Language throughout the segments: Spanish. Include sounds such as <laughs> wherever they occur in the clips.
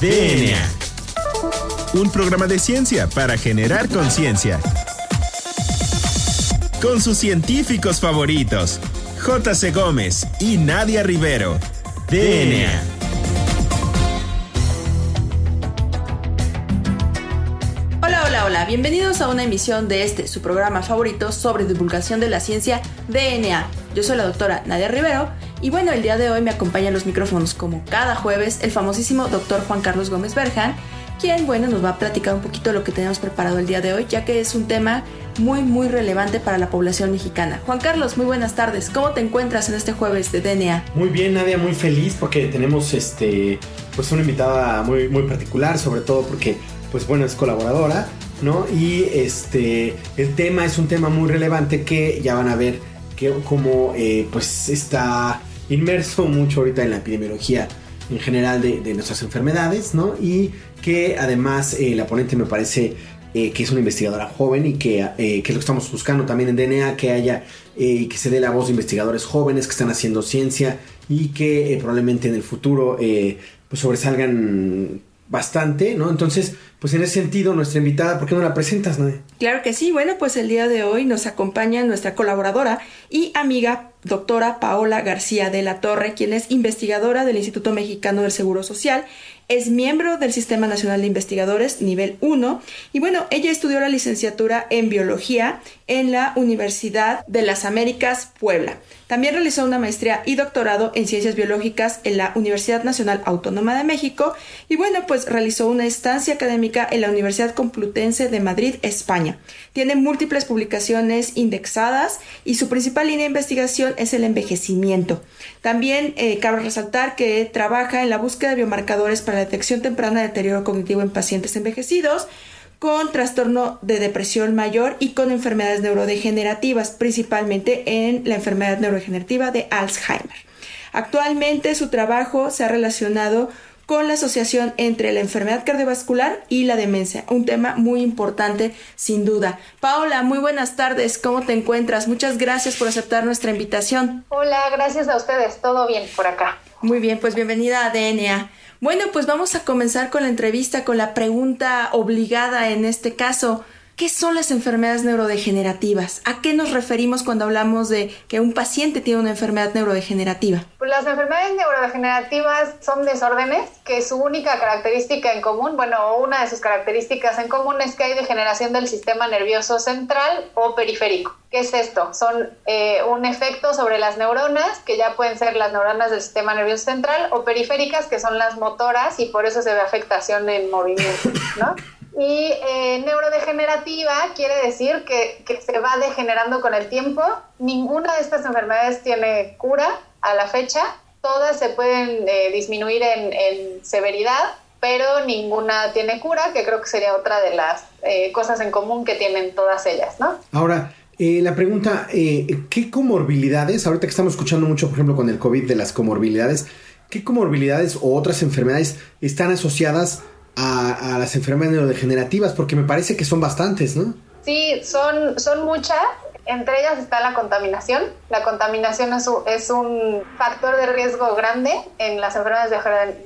DNA. Un programa de ciencia para generar conciencia. Con sus científicos favoritos, J.C. Gómez y Nadia Rivero. DNA. Hola, hola, hola. Bienvenidos a una emisión de este, su programa favorito sobre divulgación de la ciencia DNA. Yo soy la doctora Nadia Rivero y bueno, el día de hoy me acompaña en los micrófonos como cada jueves el famosísimo doctor Juan Carlos Gómez Berjan, quien bueno nos va a platicar un poquito lo que tenemos preparado el día de hoy, ya que es un tema muy muy relevante para la población mexicana. Juan Carlos, muy buenas tardes. ¿Cómo te encuentras en este jueves de DNA? Muy bien, Nadia, muy feliz porque tenemos este pues una invitada muy muy particular, sobre todo porque pues bueno, es colaboradora, ¿no? Y este el tema es un tema muy relevante que ya van a ver que como eh, pues está inmerso mucho ahorita en la epidemiología en general de, nuestras enfermedades, ¿no? Y que además eh, la ponente me parece eh, que es una investigadora joven y que, que, es lo que estamos buscando también en DNA, que haya, que se dé la voz de investigadores jóvenes que están haciendo ciencia y que probablemente en el futuro pues sobresalgan bastante, ¿no? Entonces, pues en ese sentido, nuestra invitada, ¿por qué no la presentas, Nadia? Claro que sí, bueno, pues el día de hoy nos acompaña nuestra colaboradora y amiga doctora Paola García de la Torre, quien es investigadora del Instituto Mexicano del Seguro Social es miembro del Sistema Nacional de Investigadores nivel 1 y bueno, ella estudió la licenciatura en biología en la Universidad de las Américas Puebla. También realizó una maestría y doctorado en ciencias biológicas en la Universidad Nacional Autónoma de México y bueno, pues realizó una estancia académica en la Universidad Complutense de Madrid, España. Tiene múltiples publicaciones indexadas y su principal línea de investigación es el envejecimiento. También eh, cabe resaltar que trabaja en la búsqueda de biomarcadores para la detección temprana de deterioro cognitivo en pacientes envejecidos con trastorno de depresión mayor y con enfermedades neurodegenerativas, principalmente en la enfermedad neurodegenerativa de Alzheimer. Actualmente su trabajo se ha relacionado con la asociación entre la enfermedad cardiovascular y la demencia, un tema muy importante sin duda. Paola, muy buenas tardes, ¿cómo te encuentras? Muchas gracias por aceptar nuestra invitación. Hola, gracias a ustedes, todo bien por acá. Muy bien, pues bienvenida a DNA. Bueno, pues vamos a comenzar con la entrevista, con la pregunta obligada en este caso. ¿Qué son las enfermedades neurodegenerativas? ¿A qué nos referimos cuando hablamos de que un paciente tiene una enfermedad neurodegenerativa? Pues las enfermedades neurodegenerativas son desórdenes que su única característica en común, bueno, una de sus características en común es que hay degeneración del sistema nervioso central o periférico. ¿Qué es esto? Son eh, un efecto sobre las neuronas, que ya pueden ser las neuronas del sistema nervioso central, o periféricas, que son las motoras, y por eso se ve afectación en movimiento, ¿no? Y eh, neurodegenerativa quiere decir que, se va degenerando con el tiempo. Ninguna de estas enfermedades tiene cura a la fecha. Todas se pueden eh, disminuir en, severidad, pero ninguna tiene cura, que creo que sería otra de las eh, cosas en común que tienen todas ellas, ¿no? Ahora, la pregunta, ¿qué comorbilidades, ahorita que estamos escuchando mucho, por ejemplo, con el COVID de las comorbilidades, ¿qué comorbilidades o otras enfermedades están asociadas a, las enfermedades neurodegenerativas? Porque me parece que son bastantes, ¿no? Sí, son, son muchas. Entre ellas está la contaminación. La contaminación es un, es un factor de riesgo grande en las enfermedades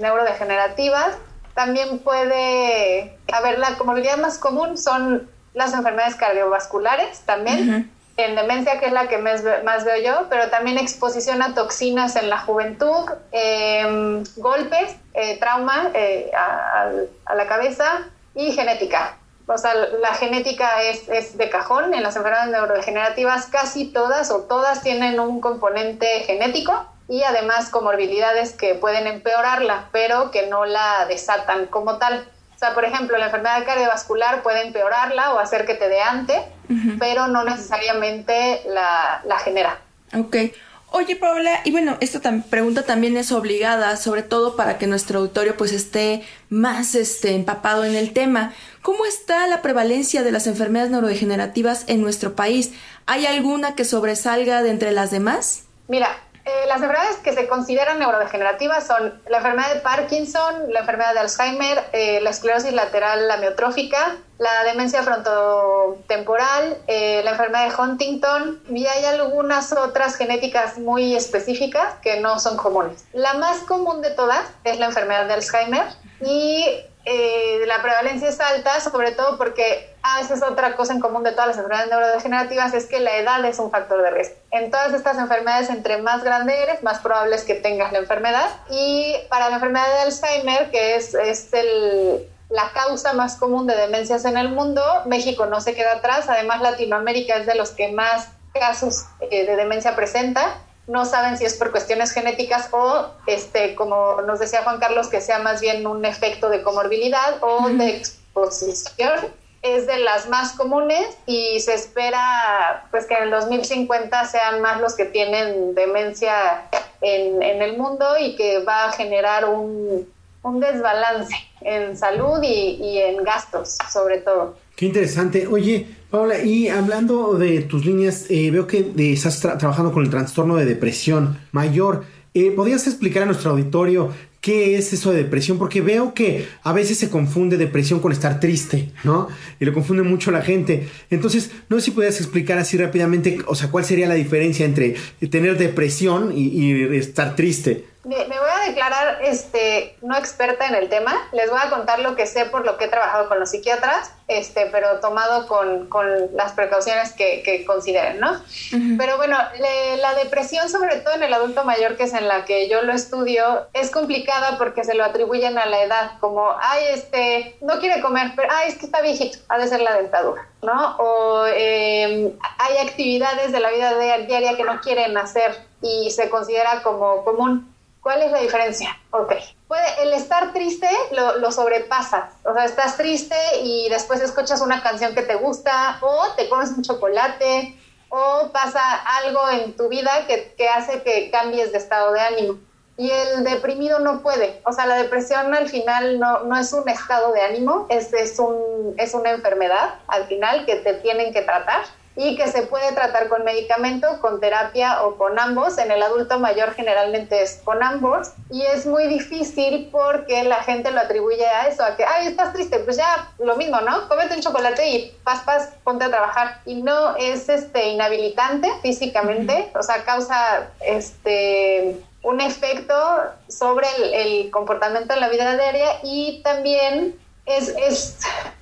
neurodegenerativas. También puede haber la comorbilidad más común son las enfermedades cardiovasculares también en demencia, que es la que más, más veo yo, pero también exposición a toxinas en la juventud, em, golpes, eh, trauma eh, a, la cabeza y genética. O sea, la genética es, es, de cajón. En las enfermedades neurodegenerativas casi todas o todas tienen un componente genético y además comorbilidades que pueden empeorarla, pero que no la desatan como tal. O sea, por ejemplo, la enfermedad cardiovascular puede empeorarla o hacer que te dé ante, pero no necesariamente la, la genera. Ok. Oye, Paola, y bueno, esta pregunta también es obligada, sobre todo para que nuestro auditorio pues esté más este, empapado en el tema. ¿Cómo está la prevalencia de las enfermedades neurodegenerativas en nuestro país? ¿Hay alguna que sobresalga de entre las demás? Mira, Eh, las enfermedades que se consideran neurodegenerativas son la enfermedad de Parkinson, la enfermedad de Alzheimer, eh, la esclerosis lateral amiotrófica, la demencia frontotemporal, eh, la enfermedad de Huntington y hay algunas otras genéticas muy específicas que no son comunes. La más común de todas es la enfermedad de Alzheimer y eh, la prevalencia es alta, sobre todo porque, ah, esa es otra cosa en común de todas las enfermedades neurodegenerativas, es que la edad es un factor de riesgo. En todas estas enfermedades, entre más grande eres, más probable es que tengas la enfermedad. Y para la enfermedad de Alzheimer, que es, es el, la causa más común de demencias en el mundo, México no se queda atrás, además Latinoamérica es de los que más casos eh, de demencia presenta no saben si es por cuestiones genéticas o, este, como nos decía Juan Carlos, que sea más bien un efecto de comorbilidad o de exposición. Es de las más comunes y se espera pues que en el 2050 sean más los que tienen demencia en, en el mundo y que va a generar un, un desbalance en salud y, y en gastos, sobre todo. Qué interesante. Oye, Paula, y hablando de tus líneas, eh, veo que eh, estás trabajando con el trastorno de depresión mayor. Eh, ¿Podrías explicar a nuestro auditorio qué es eso de depresión? Porque veo que a veces se confunde depresión con estar triste, ¿no? Y lo confunde mucho la gente. Entonces, no sé si podrías explicar así rápidamente, o sea, cuál sería la diferencia entre tener depresión y estar triste. Me, voy a declarar este, no experta en el tema. Les voy a contar lo que sé por lo que he trabajado con los psiquiatras, este, pero tomado con, con las precauciones que, que consideren, ¿no? Pero bueno, la depresión, sobre todo en el adulto mayor, que es en la que yo lo estudio, es complicada porque se lo atribuyen a la edad, como, ay, este, no quiere comer, pero, ay, es que está viejito, ha de ser la dentadura, ¿no? O em, hay actividades de la vida diaria que no quieren hacer y se considera como común. ¿Cuál es la diferencia? Ok. Puede, el estar triste lo, lo sobrepasas. O sea, estás triste y después escuchas una canción que te gusta o te comes un chocolate o pasa algo en tu vida que, que hace que cambies de estado de ánimo. Y el deprimido no puede. O sea, la depresión al final no, no es un estado de ánimo, es, es, un, es una enfermedad al final que te tienen que tratar y que se puede tratar con medicamento, con terapia o con ambos. En el adulto mayor generalmente es con ambos y es muy difícil porque la gente lo atribuye a eso, a que, ay, estás triste, pues ya lo mismo, ¿no? Cómete un chocolate y paz, paz, ponte a trabajar. Y no es este inhabilitante físicamente, o sea, causa este un efecto sobre el, el comportamiento en la vida diaria y también es, es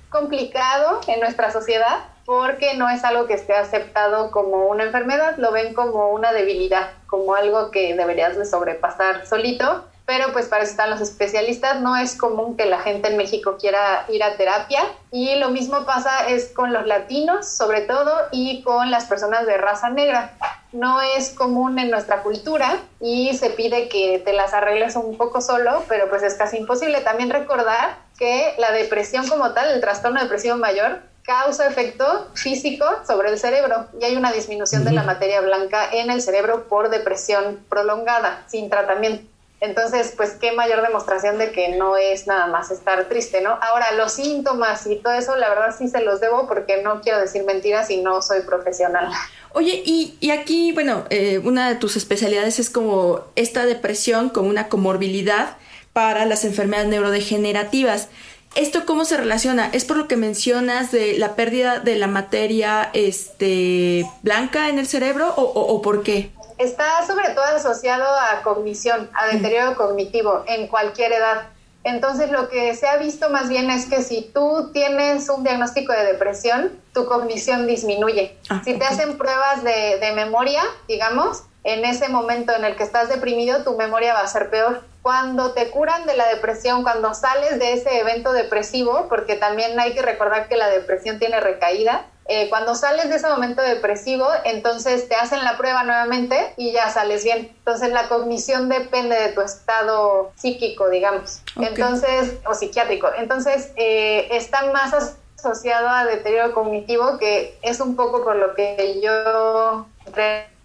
complicado en nuestra sociedad porque no es algo que esté aceptado como una enfermedad, lo ven como una debilidad, como algo que deberías de sobrepasar solito, pero pues para eso están los especialistas, no es común que la gente en México quiera ir a terapia y lo mismo pasa es con los latinos sobre todo y con las personas de raza negra. No es común en nuestra cultura y se pide que te las arregles un poco solo, pero pues es casi imposible. También recordar que la depresión como tal, el trastorno depresivo mayor, causa efecto físico sobre el cerebro y hay una disminución de la materia blanca en el cerebro por depresión prolongada, sin tratamiento. Entonces, pues qué mayor demostración de que no es nada más estar triste, ¿no? Ahora, los síntomas y todo eso, la verdad sí se los debo porque no quiero decir mentiras y no soy profesional. Oye, y, y aquí, bueno, eh, una de tus especialidades es como esta depresión como una comorbilidad para las enfermedades neurodegenerativas. ¿Esto cómo se relaciona? ¿Es por lo que mencionas de la pérdida de la materia este, blanca en el cerebro o, o, por qué? Está sobre todo asociado a cognición, a deterioro cognitivo en cualquier edad. Entonces lo que se ha visto más bien es que si tú tienes un diagnóstico de depresión, tu cognición disminuye. Ah, si te hacen pruebas de, de memoria, digamos, en ese momento en el que estás deprimido, tu memoria va a ser peor cuando te curan de la depresión, cuando sales de ese evento depresivo, porque también hay que recordar que la depresión tiene recaída, eh, cuando sales de ese momento depresivo, entonces te hacen la prueba nuevamente y ya sales bien. Entonces la cognición depende de tu estado psíquico, digamos, entonces, o psiquiátrico. Entonces eh, está más asociado a deterioro cognitivo, que es un poco por lo que yo,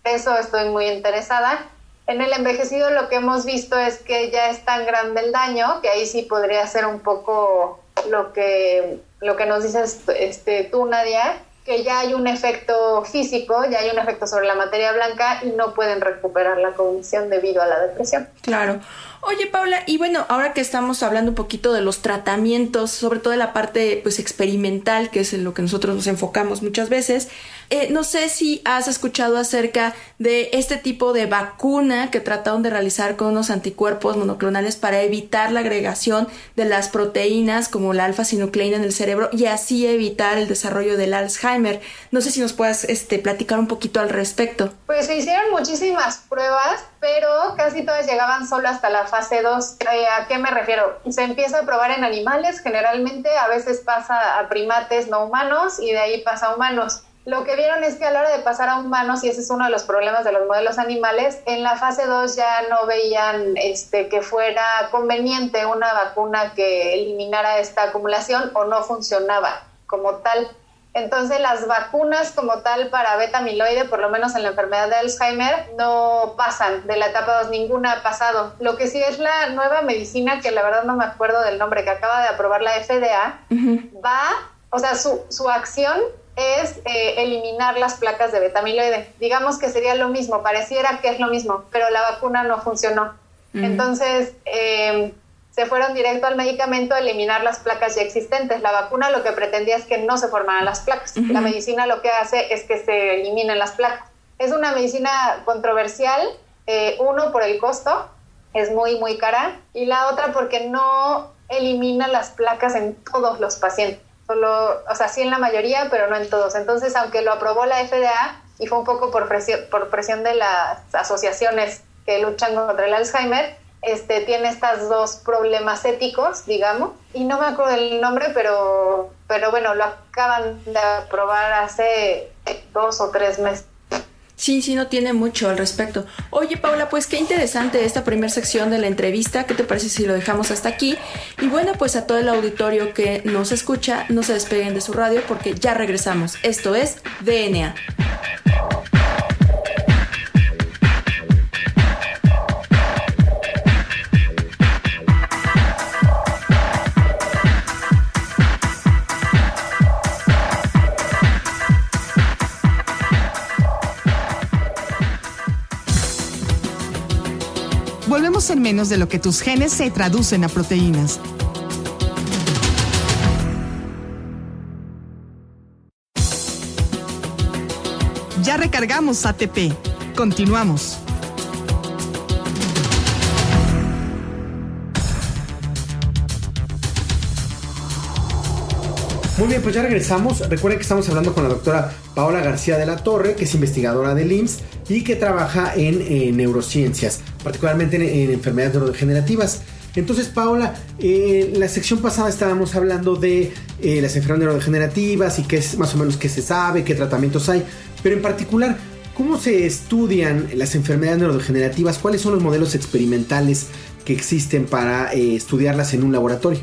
eso estoy muy interesada en el envejecido lo que hemos visto es que ya es tan grande el daño que ahí sí podría ser un poco lo que, lo que nos dices este, tú, Nadia, que ya hay un efecto físico, ya hay un efecto sobre la materia blanca y no pueden recuperar la cognición debido a la depresión. Claro. Oye, Paula, y bueno, ahora que estamos hablando un poquito de los tratamientos, sobre todo de la parte pues experimental, que es en lo que nosotros nos enfocamos muchas veces, eh, no sé si has escuchado acerca de este tipo de vacuna que trataron de realizar con unos anticuerpos monoclonales para evitar la agregación de las proteínas como la alfa-sinucleína en el cerebro y así evitar el desarrollo del Alzheimer. No sé si nos puedas este, platicar un poquito al respecto. Pues se hicieron muchísimas pruebas, pero casi todas llegaban solo hasta la fase 2. Eh, ¿A qué me refiero? Se empieza a probar en animales, generalmente a veces pasa a primates no humanos y de ahí pasa a humanos. Lo que vieron es que a la hora de pasar a humanos, y ese es uno de los problemas de los modelos animales, en la fase 2 ya no veían este, que fuera conveniente una vacuna que eliminara esta acumulación o no funcionaba como tal. Entonces las vacunas como tal para beta amiloide, por lo menos en la enfermedad de Alzheimer, no pasan de la etapa 2, ninguna ha pasado. Lo que sí es la nueva medicina, que la verdad no me acuerdo del nombre, que acaba de aprobar la FDA, va, o sea, su, su acción es eh, eliminar las placas de beta amiloide. Digamos que sería lo mismo, pareciera que es lo mismo, pero la vacuna no funcionó. Entonces, eh, se fueron directo al medicamento a eliminar las placas ya existentes. La vacuna lo que pretendía es que no se formaran las placas. La medicina lo que hace es que se eliminen las placas. Es una medicina controversial, eh, uno por el costo, es muy, muy cara, y la otra porque no elimina las placas en todos los pacientes. Solo, o sea, sí en la mayoría, pero no en todos. Entonces, aunque lo aprobó la FDA y fue un poco por presión, por presión de las asociaciones que luchan contra el Alzheimer, este, tiene estos dos problemas éticos, digamos, y no me acuerdo el nombre, pero, pero bueno, lo acaban de aprobar hace dos o tres meses. Sí, sí, no tiene mucho al respecto. Oye, Paula, pues qué interesante esta primera sección de la entrevista. ¿Qué te parece si lo dejamos hasta aquí? Y bueno, pues a todo el auditorio que nos escucha, no se despeguen de su radio porque ya regresamos. Esto es DNA. En menos de lo que tus genes se traducen a proteínas. Ya recargamos ATP. Continuamos. Muy bien, pues ya regresamos. Recuerden que estamos hablando con la doctora Paola García de la Torre, que es investigadora del IMSS y que trabaja en, eh, neurociencias, particularmente en, enfermedades neurodegenerativas. Entonces, Paola, eh, en la sección pasada estábamos hablando de eh, las enfermedades neurodegenerativas y qué es más o menos qué se sabe, qué tratamientos hay, pero en particular, ¿cómo se estudian las enfermedades neurodegenerativas? ¿Cuáles son los modelos experimentales que existen para estudiarlas en un laboratorio?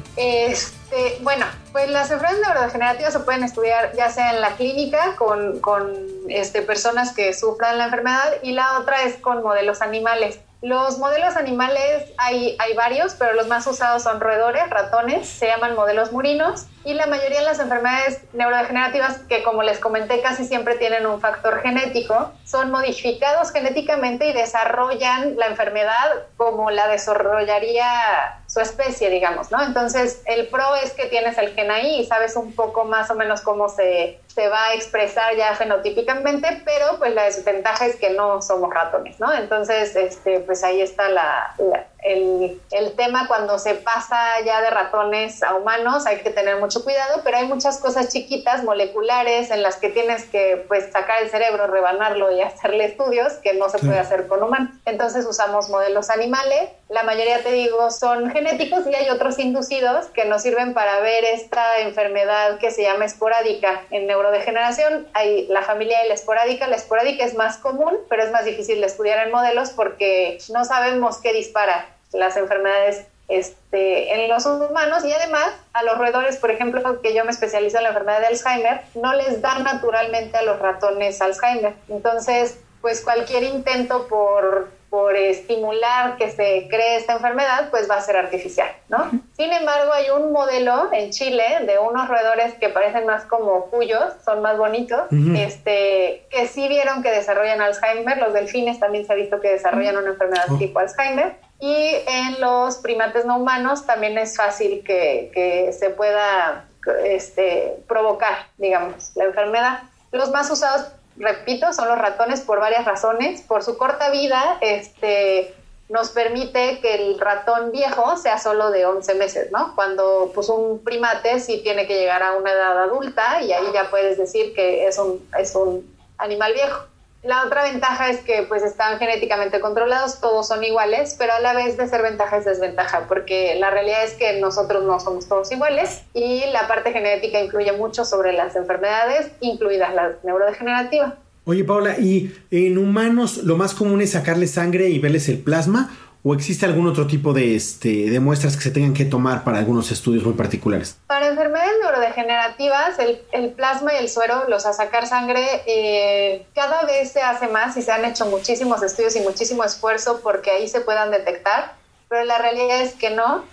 Este, bueno, pues las enfermedades neurodegenerativas se pueden estudiar ya sea en la clínica con, con este, personas que sufran la enfermedad y la otra es con modelos animales. Los modelos animales hay, hay varios, pero los más usados son roedores, ratones, se llaman modelos murinos y la mayoría de las enfermedades neurodegenerativas, que como les comenté casi siempre tienen un factor genético, son modificados genéticamente y desarrollan la enfermedad como la desarrollaría su especie, digamos, ¿no? Entonces, el pro es que tienes el gen ahí y sabes un poco más o menos cómo se, se va a expresar ya fenotípicamente, pero pues la desventaja es que no somos ratones, ¿no? Entonces, este, pues ahí está la, el, el, tema cuando se pasa ya de ratones a humanos, hay que tener mucho cuidado, pero hay muchas cosas chiquitas, moleculares, en las que tienes que pues sacar el cerebro, rebanarlo y <laughs> hacerle estudios que no se puede hacer con humanos. Entonces usamos modelos animales, la mayoría te digo son <laughs> genéticos y hay otros inducidos que nos sirven para ver esta enfermedad que se llama esporádica. En neurodegeneración hay la familia de la esporádica, la esporádica es más común, pero es más difícil de estudiar en modelos porque no sabemos qué dispara las enfermedades este, en los humanos y además a los roedores, por ejemplo, que yo me especializo en la enfermedad de Alzheimer, no les dan naturalmente a los ratones Alzheimer. Entonces, pues cualquier intento por por estimular que se cree esta enfermedad, pues va a ser artificial, ¿no? Sin embargo, hay un modelo en Chile de unos roedores que parecen más como cuyos, son más bonitos, este, que sí vieron que desarrollan Alzheimer, los delfines también se ha visto que desarrollan una enfermedad Oh. tipo Alzheimer, y en los primates no humanos también es fácil que, que se pueda este, provocar, digamos, la enfermedad. Los más usados repito, son los ratones por varias razones. Por su corta vida, este, nos permite que el ratón viejo sea solo de 11 meses, ¿no? Cuando pues un primate sí tiene que llegar a una edad adulta y ahí ya puedes decir que es un, es un animal viejo. La otra ventaja es que pues están genéticamente controlados, todos son iguales, pero a la vez de ser ventaja es desventaja, porque la realidad es que nosotros no somos todos iguales y la parte genética influye mucho sobre las enfermedades, incluidas las neurodegenerativas. Oye, Paula, ¿y en humanos lo más común es sacarles sangre y verles el plasma? ¿O existe algún otro tipo de, este, de muestras que se tengan que tomar para algunos estudios muy particulares? Para enfermedades neurodegenerativas, el, el plasma y el suero, los a sacar sangre, eh, cada vez se hace más y se han hecho muchísimos estudios y muchísimo esfuerzo porque ahí se puedan detectar, pero la realidad es que no.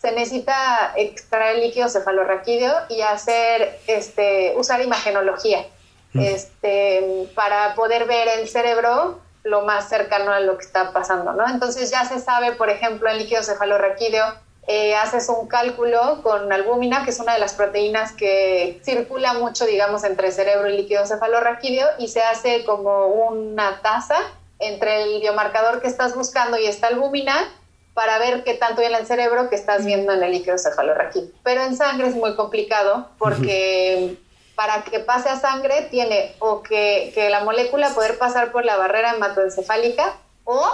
Se necesita extraer líquido cefalorraquídeo y hacer, este, usar imagenología este, para poder ver el cerebro lo más cercano a lo que está pasando, ¿no? Entonces ya se sabe, por ejemplo, en líquido cefalorraquídeo, eh, haces un cálculo con albúmina, que es una de las proteínas que circula mucho, digamos, entre cerebro y líquido cefalorraquídeo, y se hace como una tasa entre el biomarcador que estás buscando y esta albúmina para ver qué tanto hay en el cerebro que estás viendo en el líquido cefalorraquídeo. Pero en sangre es muy complicado porque para que pase a sangre tiene o que, que, la molécula poder pasar por la barrera hematoencefálica o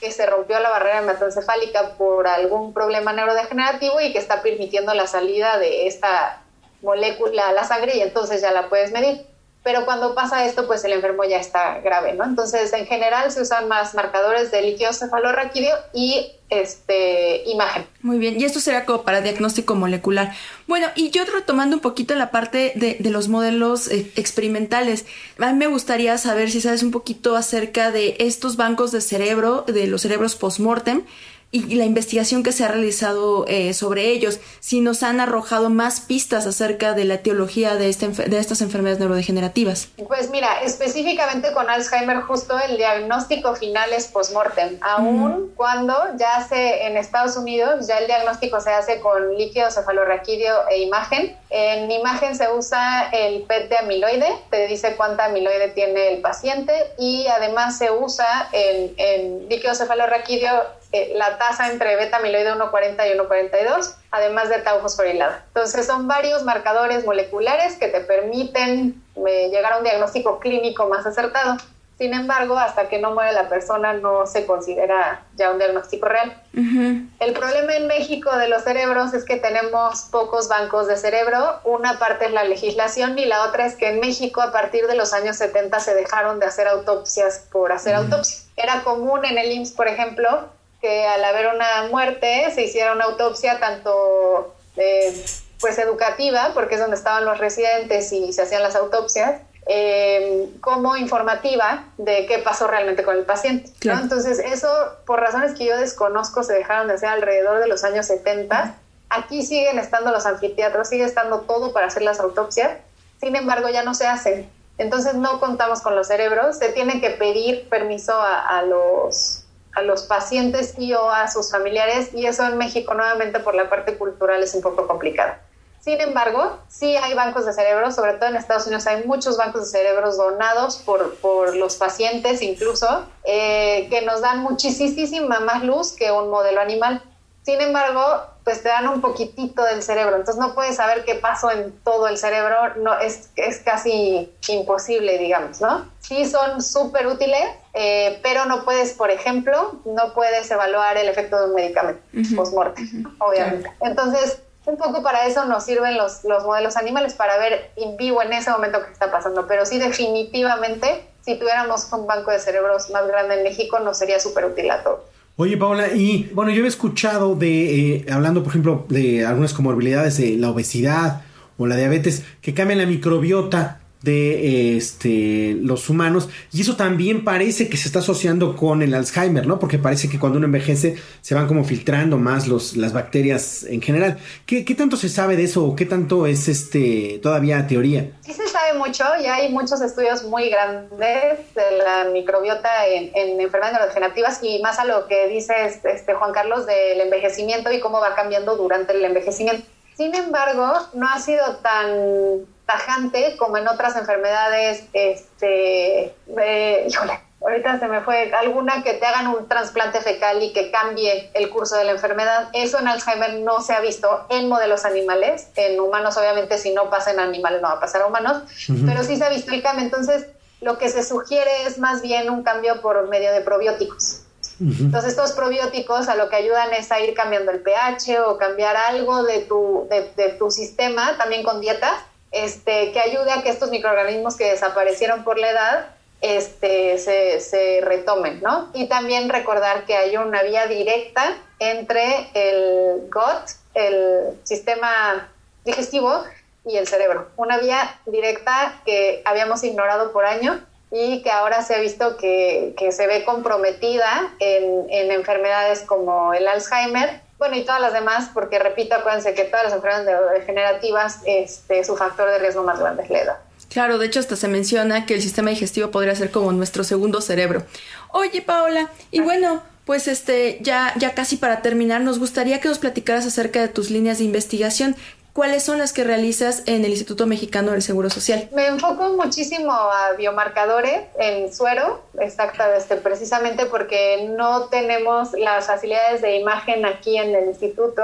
que se rompió la barrera hematoencefálica por algún problema neurodegenerativo y que está permitiendo la salida de esta molécula a la sangre y entonces ya la puedes medir. Pero cuando pasa esto, pues el enfermo ya está grave, ¿no? Entonces, en general se usan más marcadores de líquido cefalorraquídeo y este, imagen. Muy bien, y esto será como para diagnóstico molecular. Bueno, y yo retomando un poquito la parte de, los modelos eh, experimentales, a mí me gustaría saber si sabes un poquito acerca de estos bancos de cerebro, de los cerebros post-mortem, y la investigación que se ha realizado eh, sobre ellos, si nos han arrojado más pistas acerca de la etiología de, este, de estas enfermedades neurodegenerativas. Pues mira, específicamente con Alzheimer, justo el diagnóstico final es post-mortem, aún mm. cuando ya se en Estados Unidos, ya el diagnóstico se hace con líquido cefalorraquídeo e imagen. En imagen se usa el PET de amiloide, te dice cuánta amiloide tiene el paciente y además se usa en, en líquido cefalorraquídeo eh, la tasa entre beta amiloide 1,40 y 1,42, además de tau fosforilado. Entonces son varios marcadores moleculares que te permiten eh, llegar a un diagnóstico clínico más acertado. Sin embargo, hasta que no muere la persona no se considera ya un diagnóstico real. Uh -huh. El problema en México de los cerebros es que tenemos pocos bancos de cerebro. Una parte es la legislación y la otra es que en México a partir de los años 70 se dejaron de hacer autopsias por hacer uh -huh. autopsias. Era común en el IMSS, por ejemplo, que al haber una muerte se hiciera una autopsia tanto eh, pues educativa, porque es donde estaban los residentes y se hacían las autopsias, eh, como informativa de qué pasó realmente con el paciente. Claro. ¿no? Entonces, eso, por razones que yo desconozco, se dejaron de hacer alrededor de los años 70. Aquí siguen estando los anfiteatros, sigue estando todo para hacer las autopsias, sin embargo, ya no se hacen. Entonces, no contamos con los cerebros, se tiene que pedir permiso a, a los a los pacientes y o a sus familiares y eso en México nuevamente por la parte cultural es un poco complicado. Sin embargo, sí hay bancos de cerebros, sobre todo en Estados Unidos hay muchos bancos de cerebros donados por, por los pacientes incluso, eh, que nos dan muchísima más luz que un modelo animal. Sin embargo, pues te dan un poquitito del cerebro, entonces no puedes saber qué pasó en todo el cerebro, no, es, es casi imposible, digamos, ¿no? Sí son súper útiles, eh, pero no puedes, por ejemplo, no puedes evaluar el efecto de un medicamento uh -huh. post-mortem, uh -huh. obviamente. Claro. Entonces, un poco para eso nos sirven los, los modelos animales, para ver en vivo en ese momento qué está pasando, pero sí definitivamente, si tuviéramos un banco de cerebros más grande en México, nos sería súper útil a todos. Oye, Paola, y bueno, yo he escuchado de, eh, hablando por ejemplo de algunas comorbilidades de la obesidad o la diabetes, que cambian la microbiota. De este, los humanos. Y eso también parece que se está asociando con el Alzheimer, ¿no? Porque parece que cuando uno envejece se van como filtrando más los, las bacterias en general. ¿Qué, ¿Qué, tanto se sabe de eso o qué tanto es este, todavía teoría? Sí se sabe mucho y hay muchos estudios muy grandes de la microbiota en, en enfermedades neurodegenerativas y más a lo que dice este, Juan Carlos del envejecimiento y cómo va cambiando durante el envejecimiento. Sin embargo, no ha sido tan tajante como en otras enfermedades, este, eh, híjole, ahorita se me fue alguna que te hagan un trasplante fecal y que cambie el curso de la enfermedad. Eso en Alzheimer no se ha visto en modelos animales, en humanos obviamente si no pasa en animales no va a pasar a humanos, pero sí se ha visto el cambio. Entonces, lo que se sugiere es más bien un cambio por medio de probióticos. Entonces estos probióticos a lo que ayudan es a ir cambiando el pH o cambiar algo de tu, de, tu sistema, también con dieta, este, que ayude a que estos microorganismos que desaparecieron por la edad este, se, retomen, ¿no? Y también recordar que hay una vía directa entre el gut, el sistema digestivo, y el cerebro. Una vía directa que habíamos ignorado por años y que ahora se ha visto que, se ve comprometida en, enfermedades como el Alzheimer, bueno, y todas las demás, porque repito, acuérdense que todas las enfermedades degenerativas, este, su factor de riesgo más grande es la edad. Claro, de hecho hasta se menciona que el sistema digestivo podría ser como nuestro segundo cerebro. Oye, Paola, y bueno, pues este, ya, ya casi para terminar, nos gustaría que nos platicaras acerca de tus líneas de investigación. ¿Cuáles son las que realizas en el Instituto Mexicano del Seguro Social? Me enfoco muchísimo a biomarcadores en suero, exacta, este, precisamente porque no tenemos las facilidades de imagen aquí en el instituto.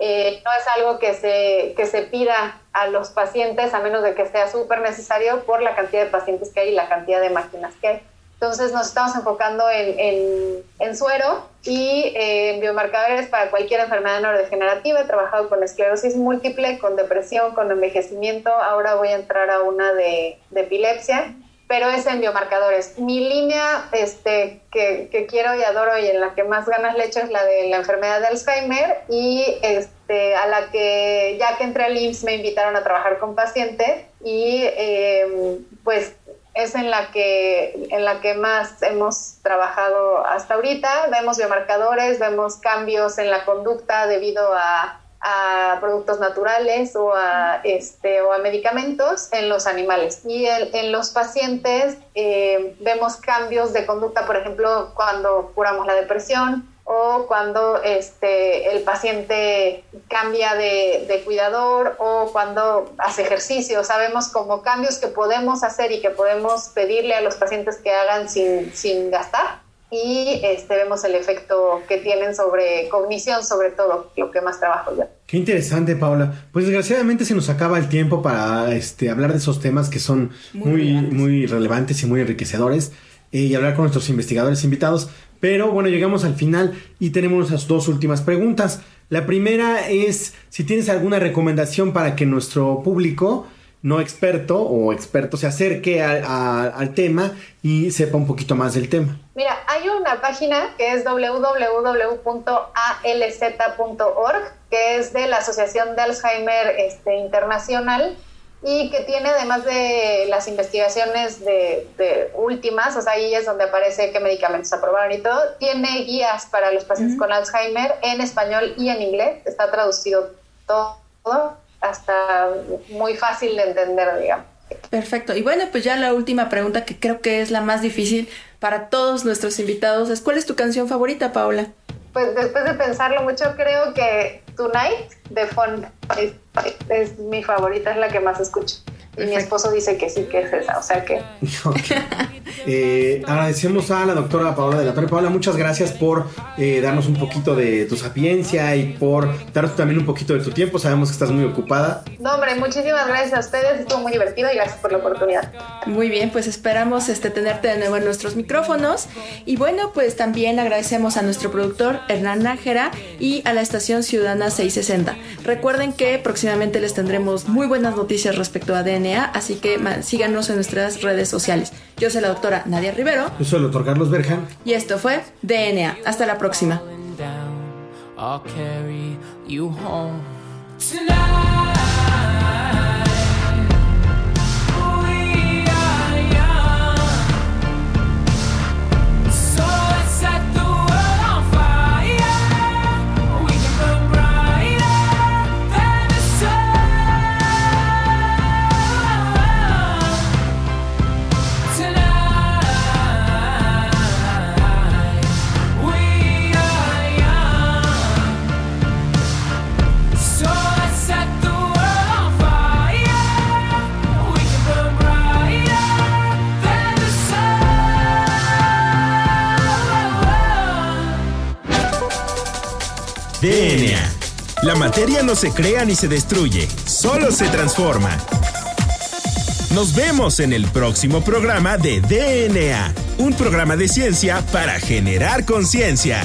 Eh, no es algo que se, que se pida a los pacientes a menos de que sea súper necesario por la cantidad de pacientes que hay y la cantidad de máquinas que hay. Entonces nos estamos enfocando en, en, suero y eh, en biomarcadores para cualquier enfermedad neurodegenerativa. He trabajado con esclerosis múltiple, con depresión, con envejecimiento. Ahora voy a entrar a una de, de epilepsia, pero es en biomarcadores. Mi línea este, que, que, quiero y adoro y en la que más ganas le echo es la de la enfermedad de Alzheimer y este, a la que ya que entré al IMSS me invitaron a trabajar con pacientes y eh, pues es en la que en la que más hemos trabajado hasta ahorita. Vemos biomarcadores, vemos cambios en la conducta debido a, productos naturales o a este o a medicamentos en los animales y en los pacientes eh, vemos cambios de conducta por ejemplo cuando curamos la depresión o cuando este, el paciente cambia de, cuidador o cuando hace ejercicio. Sabemos como cambios que podemos hacer y que podemos pedirle a los pacientes que hagan sin, sin gastar y este, vemos el efecto que tienen sobre cognición, sobre todo, lo que más trabajo yo. Qué interesante, Paula. Pues desgraciadamente se nos acaba el tiempo para este, hablar de esos temas que son muy, muy, relevantes y muy enriquecedores eh, y hablar con nuestros investigadores invitados. Pero bueno, llegamos al final y tenemos las dos últimas preguntas. La primera es si tienes alguna recomendación para que nuestro público no experto o experto se acerque al tema y sepa un poquito más del tema. Mira, hay una página que es www.alz.org, que es de la Asociación de Alzheimer este, Internacional y que tiene además de las investigaciones de, últimas, o sea, ahí es donde aparece qué medicamentos aprobaron y todo, tiene guías para los pacientes con Alzheimer en español y en inglés, está traducido todo, hasta muy fácil de entender, digamos. Perfecto. Y bueno, pues ya la última pregunta que creo que es la más difícil para todos nuestros invitados es ¿cuál es tu canción favorita, Paula? Pues después de pensarlo mucho, creo que Tonight de Fon es, mi favorita, es la que más escucho. Y mi esposo dice que sí, que es esa, o sea que... <laughs> Eh, agradecemos a la doctora Paola de la Torre. Paola, muchas gracias por eh, darnos un poquito de tu sapiencia y por darnos también un poquito de tu tiempo. Sabemos que estás muy ocupada. No, hombre, muchísimas gracias a ustedes. Estuvo muy divertido y gracias por la oportunidad. Muy bien, pues esperamos este, tenerte de nuevo en nuestros micrófonos. Y bueno, pues también agradecemos a nuestro productor Hernán Nájera y a la estación Ciudadana 660. Recuerden que próximamente les tendremos muy buenas noticias respecto a DNA, así que síganos en nuestras redes sociales. Yo soy la doctora Nadia Rivero. Yo soy el doctor Carlos Berjan. Y esto fue DNA. Hasta la próxima. Materia no se crea ni se destruye, solo se transforma. Nos vemos en el próximo programa de DNA, un programa de ciencia para generar conciencia.